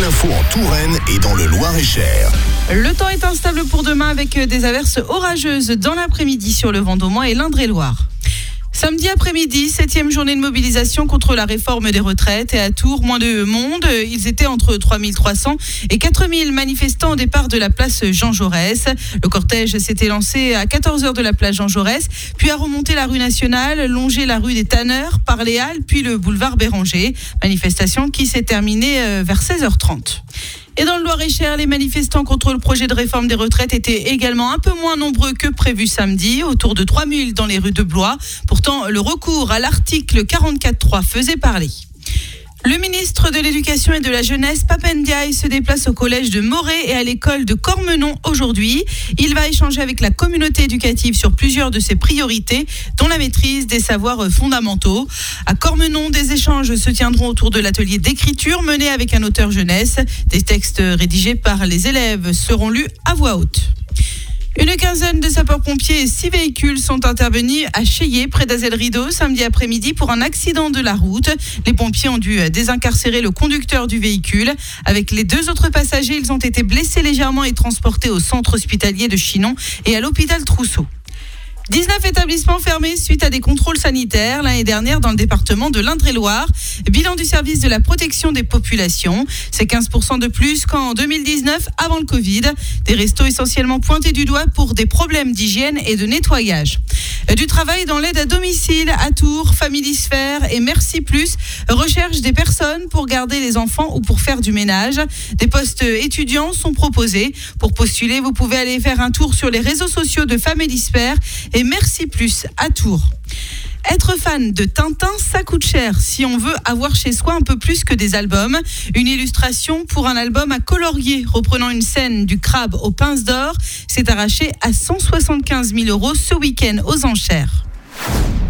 l'info en Touraine et dans le Loir-et-Cher. Le temps est instable pour demain avec des averses orageuses dans l'après-midi sur le Vendômois et l'Indre-et-Loire. Samedi après-midi, septième journée de mobilisation contre la réforme des retraites. Et à Tours, moins de monde. Ils étaient entre 3300 et 4000 manifestants au départ de la place Jean Jaurès. Le cortège s'était lancé à 14h de la place Jean Jaurès, puis a remonté la rue nationale, longé la rue des Tanneurs, par les Halles, puis le boulevard Béranger. Manifestation qui s'est terminée euh, vers 16h30. Et dans le Loir-et-Cher, les manifestants contre le projet de réforme des retraites étaient également un peu moins nombreux que prévu samedi, autour de 3000 dans les rues de Blois. Pourtant, le recours à l'article 44.3 faisait parler. Le ministre de l'Éducation et de la Jeunesse, Papendiaï, se déplace au collège de Moret et à l'école de Cormenon aujourd'hui. Il va échanger avec la communauté éducative sur plusieurs de ses priorités, dont la maîtrise des savoirs fondamentaux. À Cormenon, des échanges se tiendront autour de l'atelier d'écriture mené avec un auteur jeunesse. Des textes rédigés par les élèves seront lus à voix haute. Une quinzaine de sapeurs-pompiers et six véhicules sont intervenus à Cheyé, près d'Azel-Rideau, samedi après-midi pour un accident de la route. Les pompiers ont dû désincarcérer le conducteur du véhicule. Avec les deux autres passagers, ils ont été blessés légèrement et transportés au centre hospitalier de Chinon et à l'hôpital Trousseau. 19 établissements fermés suite à des contrôles sanitaires l'année dernière dans le département de l'Indre-et-Loire. Bilan du service de la protection des populations, c'est 15% de plus qu'en 2019 avant le Covid. Des restos essentiellement pointés du doigt pour des problèmes d'hygiène et de nettoyage. Du travail dans l'aide à domicile à Tours, Familisphère et Merci Plus recherche des personnes pour garder les enfants ou pour faire du ménage. Des postes étudiants sont proposés. Pour postuler, vous pouvez aller faire un tour sur les réseaux sociaux de Familisphère et Merci Plus à Tours. Être fan de Tintin, ça coûte cher si on veut avoir chez soi un peu plus que des albums. Une illustration pour un album à colorier reprenant une scène du crabe aux pinces d'or s'est arraché à 175 000 euros ce week-end aux enchères.